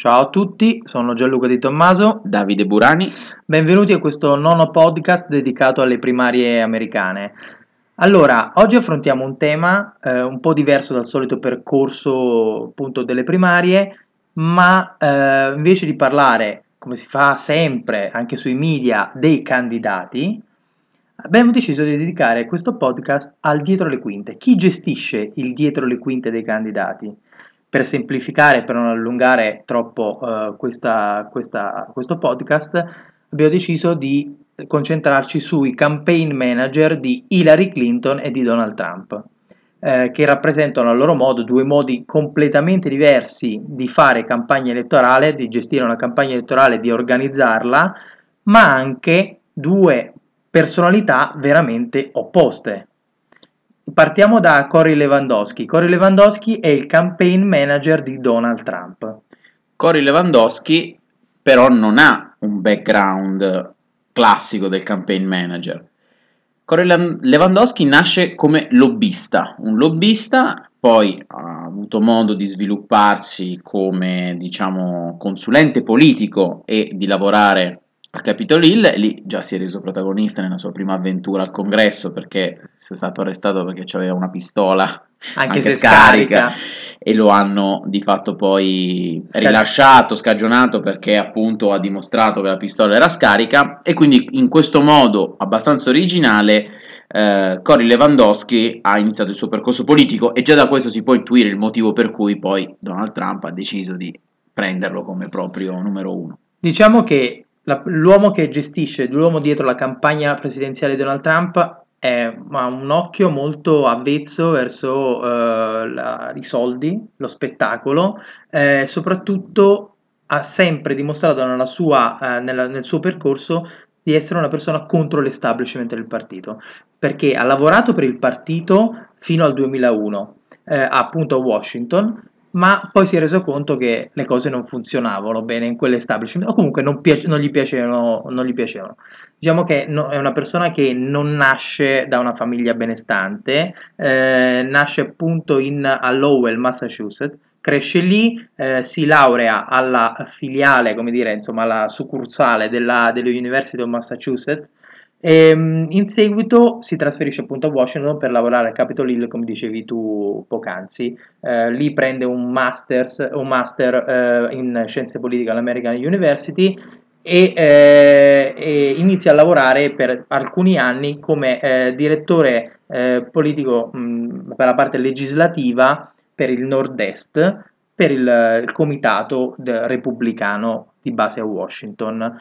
Ciao a tutti, sono Gianluca Di Tommaso, Davide Burani. Benvenuti a questo nono podcast dedicato alle primarie americane. Allora, oggi affrontiamo un tema eh, un po' diverso dal solito percorso appunto delle primarie, ma eh, invece di parlare, come si fa sempre anche sui media, dei candidati, abbiamo deciso di dedicare questo podcast al dietro le quinte. Chi gestisce il dietro le quinte dei candidati? Per semplificare, per non allungare troppo uh, questa, questa, questo podcast, abbiamo deciso di concentrarci sui campaign manager di Hillary Clinton e di Donald Trump, eh, che rappresentano a loro modo due modi completamente diversi di fare campagna elettorale, di gestire una campagna elettorale, di organizzarla, ma anche due personalità veramente opposte. Partiamo da Cory Lewandowski. Cory Lewandowski è il campaign manager di Donald Trump. Cory Lewandowski però non ha un background classico del campaign manager. Cory Lewandowski nasce come lobbista, un lobbista poi ha avuto modo di svilupparsi come diciamo consulente politico e di lavorare a Capitol Hill e lì già si è reso protagonista nella sua prima avventura al congresso perché è stato arrestato perché aveva una pistola anche, anche se scarica. scarica e lo hanno di fatto poi Scag- rilasciato, scagionato perché appunto ha dimostrato che la pistola era scarica e quindi in questo modo abbastanza originale eh, Cory Lewandowski ha iniziato il suo percorso politico e già da questo si può intuire il motivo per cui poi Donald Trump ha deciso di prenderlo come proprio numero uno. Diciamo che la, l'uomo che gestisce, l'uomo dietro la campagna presidenziale di Donald Trump è, ha un occhio molto avvezzo verso eh, la, i soldi, lo spettacolo, eh, soprattutto ha sempre dimostrato nella sua, eh, nella, nel suo percorso di essere una persona contro l'establishment del partito, perché ha lavorato per il partito fino al 2001, eh, appunto a Washington, ma poi si è reso conto che le cose non funzionavano bene in quell'establishment o comunque non, piace, non, gli, piacevano, non gli, piacevano, Diciamo che no, è una persona che non nasce da una famiglia benestante, eh, nasce appunto in, a Lowell, Massachusetts, cresce lì, eh, si laurea alla filiale, come dire, insomma, alla succursale della, dell'University of Massachusetts e, ehm, in seguito si trasferisce appunto a Washington per lavorare a Capitol Hill, come dicevi tu poc'anzi. Eh, lì prende un, masters, un master eh, in scienze politiche all'American University e, eh, e, inizia a lavorare per alcuni anni come eh, direttore eh, politico mh, per la parte legislativa per il Nord-Est, per il, il comitato repubblicano di base a Washington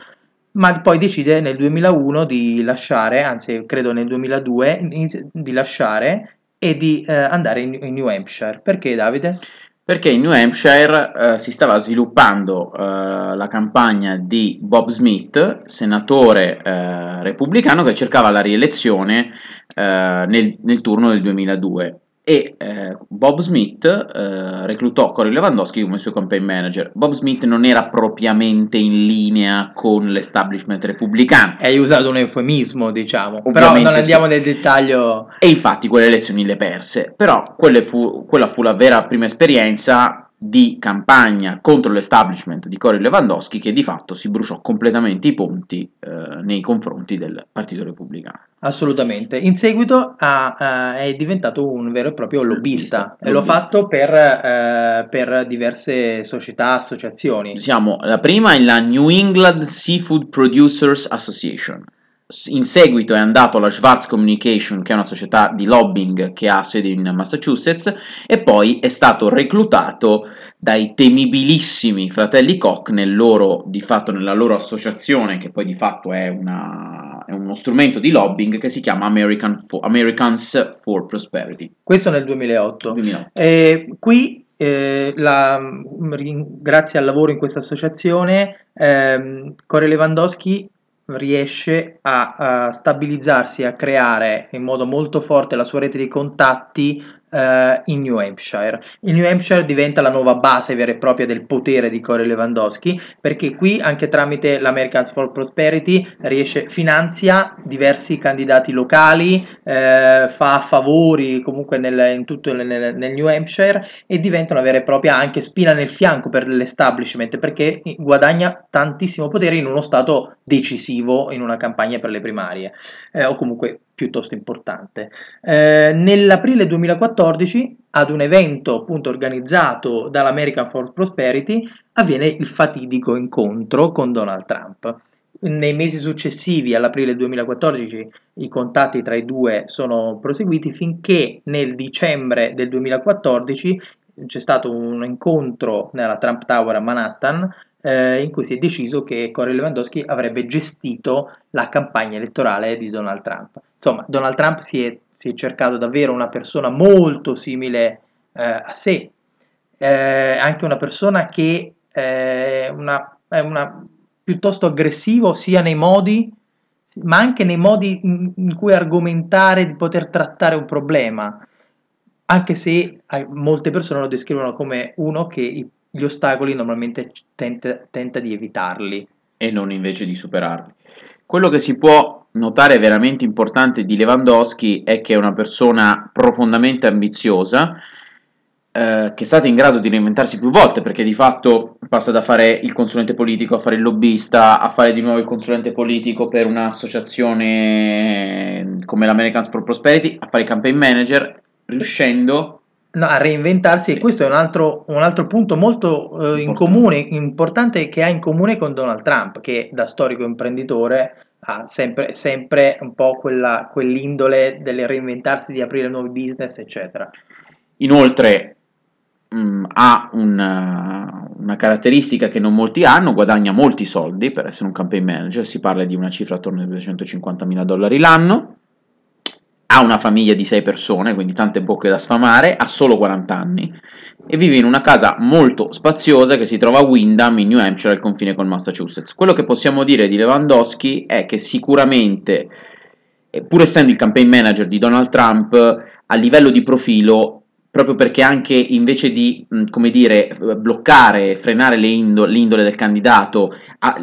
ma poi decide nel 2001 di lasciare, anzi credo nel 2002, di lasciare e di eh, andare in, in, New Hampshire. Perché Davide? Perché in New Hampshire eh, si stava sviluppando eh, la campagna di Bob Smith, senatore eh, repubblicano che cercava la rielezione eh, nel, nel turno del 2002 e eh, Bob Smith eh, reclutò Cory Lewandowski come suo campaign manager. Bob Smith non era propriamente in linea con l'establishment repubblicano. Hai usato un eufemismo, diciamo, Ovviamente però non andiamo sì. nel dettaglio. E infatti quelle elezioni le perse, però fu, quella fu la vera prima esperienza di campagna contro l'establishment di Cory Lewandowski che di fatto si bruciò completamente i ponti eh, nei confronti del Partito Repubblicano. Assolutamente. In seguito ha, uh, è diventato un vero e proprio lobbista, e l'ho fatto per, uh, per, diverse società, associazioni. Siamo, la prima è la New England Seafood Producers Association. In seguito è andato alla Schwartz Communication, che è una società di lobbying che ha sede in Massachusetts, e poi è stato reclutato dai temibilissimi fratelli Koch nel loro, di fatto, nella loro associazione, che poi di fatto è, una, è uno strumento di lobbying che si chiama American for, Americans for Prosperity. Questo nel 2008. 2008. Eh, qui eh, la, grazie al lavoro in questa associazione, eh, Core Lewandowski riesce a, a stabilizzarsi, a creare in modo molto forte la sua rete di contatti eh, in New Hampshire. Il New Hampshire diventa la nuova base vera e propria del potere di Corey Lewandowski perché qui anche tramite l'Americans for Prosperity riesce, finanzia diversi candidati locali, eh, fa favori comunque nel, in tutto nel, nel, New Hampshire e diventa una vera e propria anche spina nel fianco per l'establishment perché guadagna tantissimo potere in uno stato decisivo in una campagna per le primarie eh, o comunque piuttosto importante. Eh, nell'aprile 2014, ad un evento appunto organizzato dall'American for Prosperity, avviene il fatidico incontro con Donald Trump. Nei mesi successivi, all'aprile 2014, i contatti tra i due sono proseguiti finché nel dicembre del 2014 c'è stato un incontro nella Trump Tower a Manhattan eh, in cui si è deciso che Corey Lewandowski avrebbe gestito la campagna elettorale di Donald Trump. Insomma, Donald Trump si è, si è cercato davvero una persona molto simile eh, a sé, eh, anche una persona che eh, una, è una, piuttosto aggressivo sia nei modi, ma anche nei modi in, in cui argomentare di poter trattare un problema anche se molte persone lo descrivono come uno che gli ostacoli normalmente tenta, tenta di evitarli. E non invece di superarli. Quello che si può notare veramente importante di Lewandowski è che è una persona profondamente ambiziosa, eh, che è stata in grado di reinventarsi più volte, perché di fatto passa da fare il consulente politico a fare il lobbista, a fare di nuovo il consulente politico per un'associazione come l'American Sport Prosperity, a fare il campaign manager, riuscendo No, a reinventarsi, sì. e questo è un altro, un altro punto molto eh, in comune, importante che ha in comune con Donald Trump, che da storico imprenditore ha sempre, sempre un po' quella, quell'indole del reinventarsi, di aprire nuovi business, eccetera. Inoltre mh, mm, ha una, una, caratteristica che non molti hanno, guadagna molti soldi per essere un campaign manager, si parla di una cifra attorno ai 250 mila dollari l'anno ha una famiglia di sei persone, quindi tante bocche da sfamare, ha solo 40 anni e vive in una casa molto spaziosa che si trova a Windham in New Hampshire al confine col Massachusetts. Quello che possiamo dire di Lewandowski è che sicuramente, eh, pur essendo il campaign manager di Donald Trump, a livello di profilo, proprio perché anche invece di, come dire, bloccare, frenare l'indole del candidato,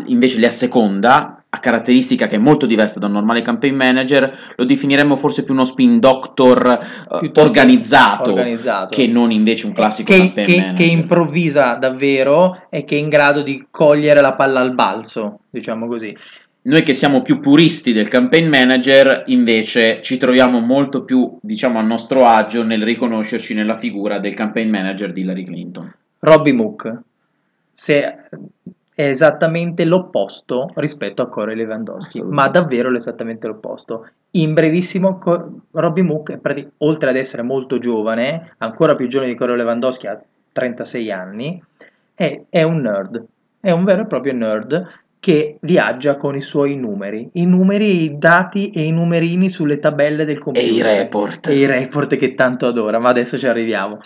invece le asseconda, a caratteristica che è molto diversa da un normale campaign manager, lo definiremmo forse più uno spin doctor uh, organizzato, organizzato, che non invece un classico che, campaign che, manager. Che improvvisa davvero e che è in grado di cogliere la palla al balzo, diciamo così. Noi che siamo più puristi del campaign manager, invece, ci troviamo molto più, diciamo, a nostro agio nel riconoscerci nella figura del campaign manager di Hillary Clinton. Robbie Mook. Se è esattamente l'opposto rispetto a Corey Lewandowski, ma davvero esattamente l'opposto. In brevissimo, Robbie Mook, oltre ad essere molto giovane, ancora più giovane di Corey Lewandowski, ha 36 anni, è, è un nerd, è un vero e proprio nerd che viaggia con i suoi numeri, i numeri, i dati e i numerini sulle tabelle del computer. E i report. E i report che tanto adora, ma adesso ci arriviamo.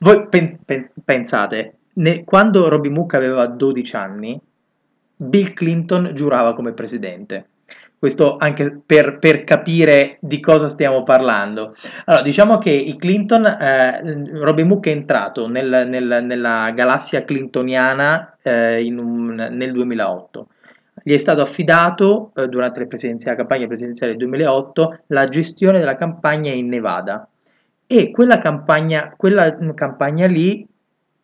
Voi pen- pen- pensate, ne, quando Robbie Mook aveva 12 anni, Bill Clinton giurava come presidente. Questo anche per, per, capire di cosa stiamo parlando. Allora, diciamo che i Clinton, eh, Robbie Mook è entrato nel, nel, nella galassia clintoniana eh, un, nel 2008. Gli è stato affidato eh, durante la campagna presidenziale del 2008 la gestione della campagna in Nevada e quella campagna, quella campagna lì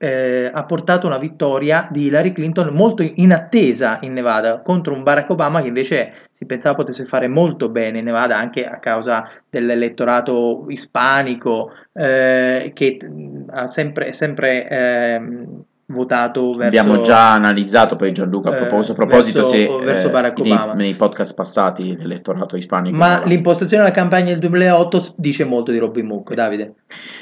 eh, ha portato una vittoria di Hillary Clinton molto inattesa in Nevada contro un Barack Obama che invece si pensava potesse fare molto bene in Nevada anche a causa dell'elettorato ispanico eh, che ha sempre, sempre eh, votato verso... Abbiamo già analizzato poi Gianluca a eh, proposito, a proposito verso, se, verso Barack nei, Obama. nei podcast passati l'elettorato ispanico. Ma l'impostazione della campagna del 2008 dice molto di Robby Mook, Davide.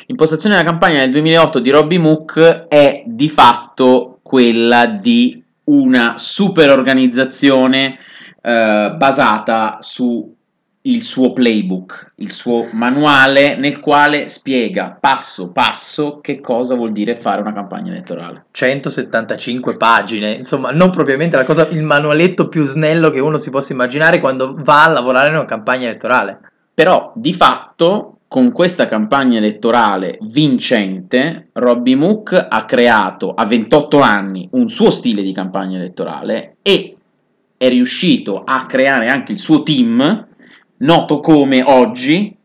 L'impostazione della campagna del 2008 di Robby Mook è di fatto quella di una super organizzazione eh, basata su il suo playbook, il suo manuale nel quale spiega passo passo che cosa vuol dire fare una campagna elettorale. 175 pagine, insomma, non propriamente cosa, il manualetto più snello che uno si possa immaginare quando va a lavorare in una campagna elettorale. Però di fatto con questa campagna elettorale vincente, Robbie Mook ha creato a 28 anni un suo stile di campagna elettorale e è riuscito a creare anche il suo team, noto come oggi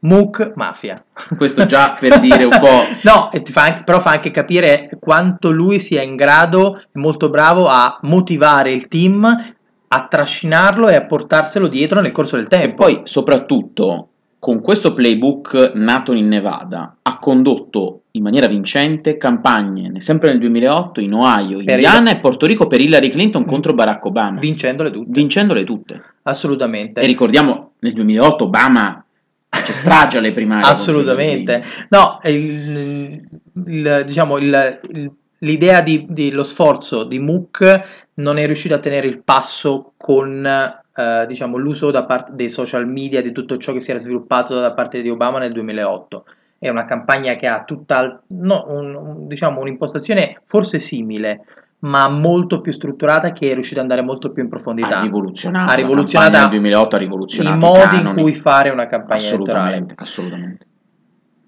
Mook Mafia. Questo già per dire un po'. no, fa anche, però fa anche capire quanto lui sia in grado, molto bravo a motivare il team, a trascinarlo e a portarselo dietro nel corso del tempo. E poi, soprattutto, con questo playbook nato in Nevada, ha condotto in maniera vincente campagne, sempre nel 2008, in Ohio, Indiana e Porto Rico per Hillary Clinton contro Barack Obama. Vincendole tutte. Vincendole tutte. Assolutamente. E ricordiamo, nel 2008 Obama c'è strage alle primarie. Assolutamente. No, il, il, diciamo, il, l'idea di, di, lo sforzo di Mook non è riuscito a tenere il passo con eh, diciamo, l'uso da parte dei social media, di tutto ciò che si era sviluppato da parte di Obama nel 2008. È una campagna che ha tutta no, un, diciamo, un'impostazione forse simile, ma molto più strutturata che è riuscita ad andare molto più in profondità. Ha rivoluzionato. Ha rivoluzionato nel 2008 ha rivoluzionato i modi in cui fare una campagna assolutamente, elettorale. Assolutamente.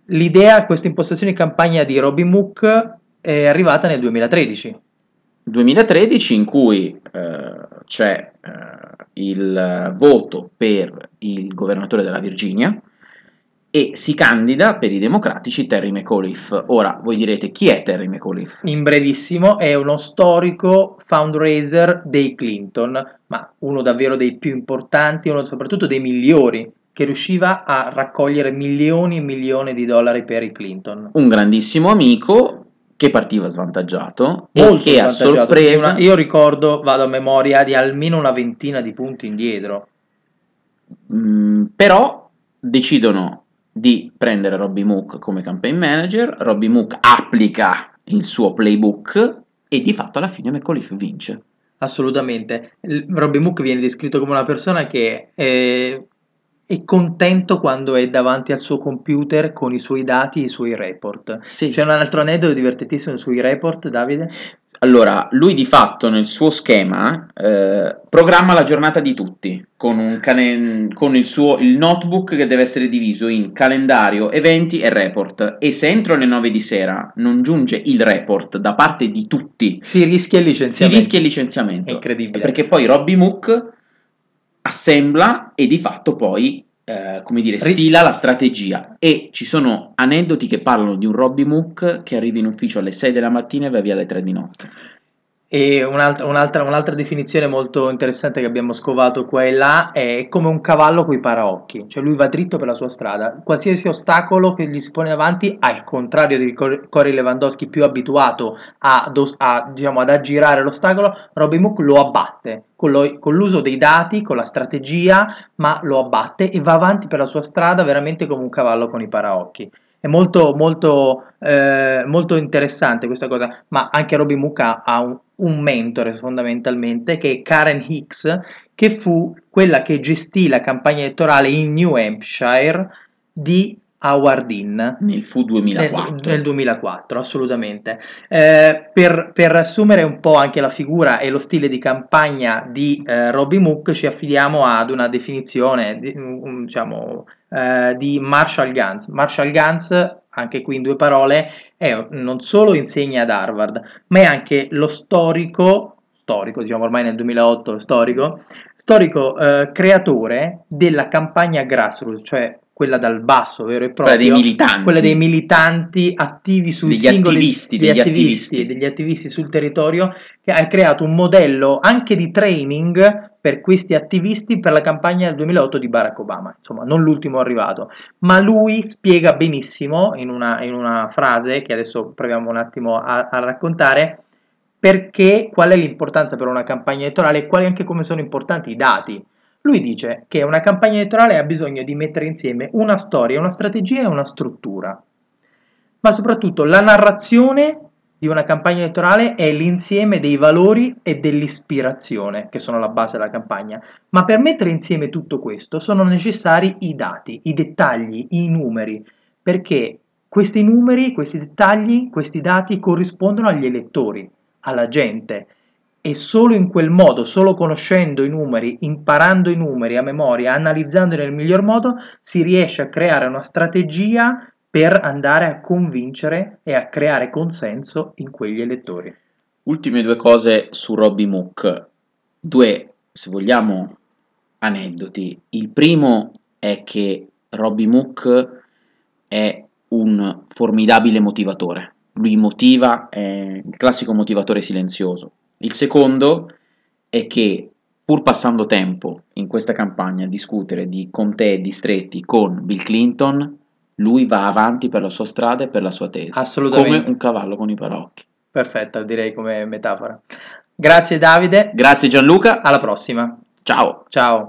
L'idea, questa impostazione di campagna di Robin Mook è arrivata nel 2013. 2013 in cui eh, c'è eh, il voto per il governatore della Virginia, e si candida per i democratici Terry McAuliffe. Ora voi direte chi è Terry McAuliffe? In brevissimo è uno storico fundraiser dei Clinton, ma uno davvero dei più importanti, uno soprattutto dei migliori che riusciva a raccogliere milioni e milioni di dollari per i Clinton. Un grandissimo amico che partiva svantaggiato Molto e che a sorpresa una, io ricordo, vado a memoria di almeno una ventina di punti indietro. Mm, però decidono di prendere Robbie Mook come campaign manager, Robbie Mook applica il suo playbook e di fatto alla fine McAuliffe vince. Assolutamente. Robbie Mook viene descritto come una persona che è, è, contento quando è davanti al suo computer con i suoi dati e i suoi report. Sì. C'è un altro aneddoto divertentissimo sui report, Davide? Allora, lui di fatto nel suo schema eh, programma la giornata di tutti con, cane- con il, suo, il notebook che deve essere diviso in calendario, eventi e report. E se entro le 9 di sera non giunge il report da parte di tutti, si rischia il licenziamento. Si rischia il licenziamento. È incredibile. Perché poi Robby Mook assembla e di fatto poi eh, come dire, stila la strategia e ci sono aneddoti che parlano di un Robby Mook che arriva in ufficio alle 6 della mattina e va via alle 3 di notte. E un'altra, un'altra, un'altra, definizione molto interessante che abbiamo scovato qua e là è come un cavallo con i paraocchi, cioè lui va dritto per la sua strada, qualsiasi ostacolo che gli si pone davanti, al contrario di Corey Lewandowski più abituato a, a, diciamo, ad aggirare l'ostacolo, Robby Mook lo abbatte con, lo, con l'uso dei dati, con la strategia, ma lo abbatte e va avanti per la sua strada veramente come un cavallo con i paraocchi. È molto, molto, eh, molto interessante questa cosa, ma anche Robby Mook ha un, un mentore fondamentalmente che è Karen Hicks, che fu quella che gestì la campagna elettorale in New Hampshire di Howard Dean nel fu 2004 nel, nel 2004 assolutamente. Eh, per, per assumere un po' anche la figura e lo stile di campagna di eh, Robbie Mook ci affidiamo ad una definizione di, diciamo eh, di Marshall Gantz Marshall Gantz anche qui in due parole è, non solo insegna ad Harvard ma è anche lo storico storico diciamo ormai nel 2008 storico storico eh, creatore della campagna grassroots cioè quella dal basso vero e proprio, quella dei militanti, quella dei militanti attivi sui degli singoli attivisti, degli, degli attivisti, attivisti. degli attivisti sul territorio, che ha creato un modello anche di training per questi attivisti per la campagna del 2008 di Barack Obama, insomma non l'ultimo arrivato, ma lui spiega benissimo in una, in una frase che adesso proviamo un attimo a, a raccontare perché qual è l'importanza per una campagna elettorale e quali anche come sono importanti i dati. Lui dice che una campagna elettorale ha bisogno di mettere insieme una storia, una strategia e una struttura, ma soprattutto la narrazione di una campagna elettorale è l'insieme dei valori e dell'ispirazione che sono la base della campagna, ma per mettere insieme tutto questo sono necessari i dati, i dettagli, i numeri, perché questi numeri, questi dettagli, questi dati corrispondono agli elettori, alla gente. E solo in quel modo, solo conoscendo i numeri, imparando i numeri a memoria, analizzandoli nel miglior modo, si riesce a creare una strategia per andare a convincere e a creare consenso in quegli elettori. Ultime due cose su Robby Mook, due, se vogliamo, aneddoti. Il primo è che Robby Mook è un formidabile motivatore. Lui motiva, è il classico motivatore silenzioso. Il secondo è che pur passando tempo in questa campagna a discutere di contee e distretti con Bill Clinton, lui va avanti per la sua strada e per la sua tesi. Assolutamente. Come un cavallo con i paraocchi. Perfetto, direi come metafora. Grazie Davide. Grazie Gianluca. Alla prossima. Ciao. Ciao.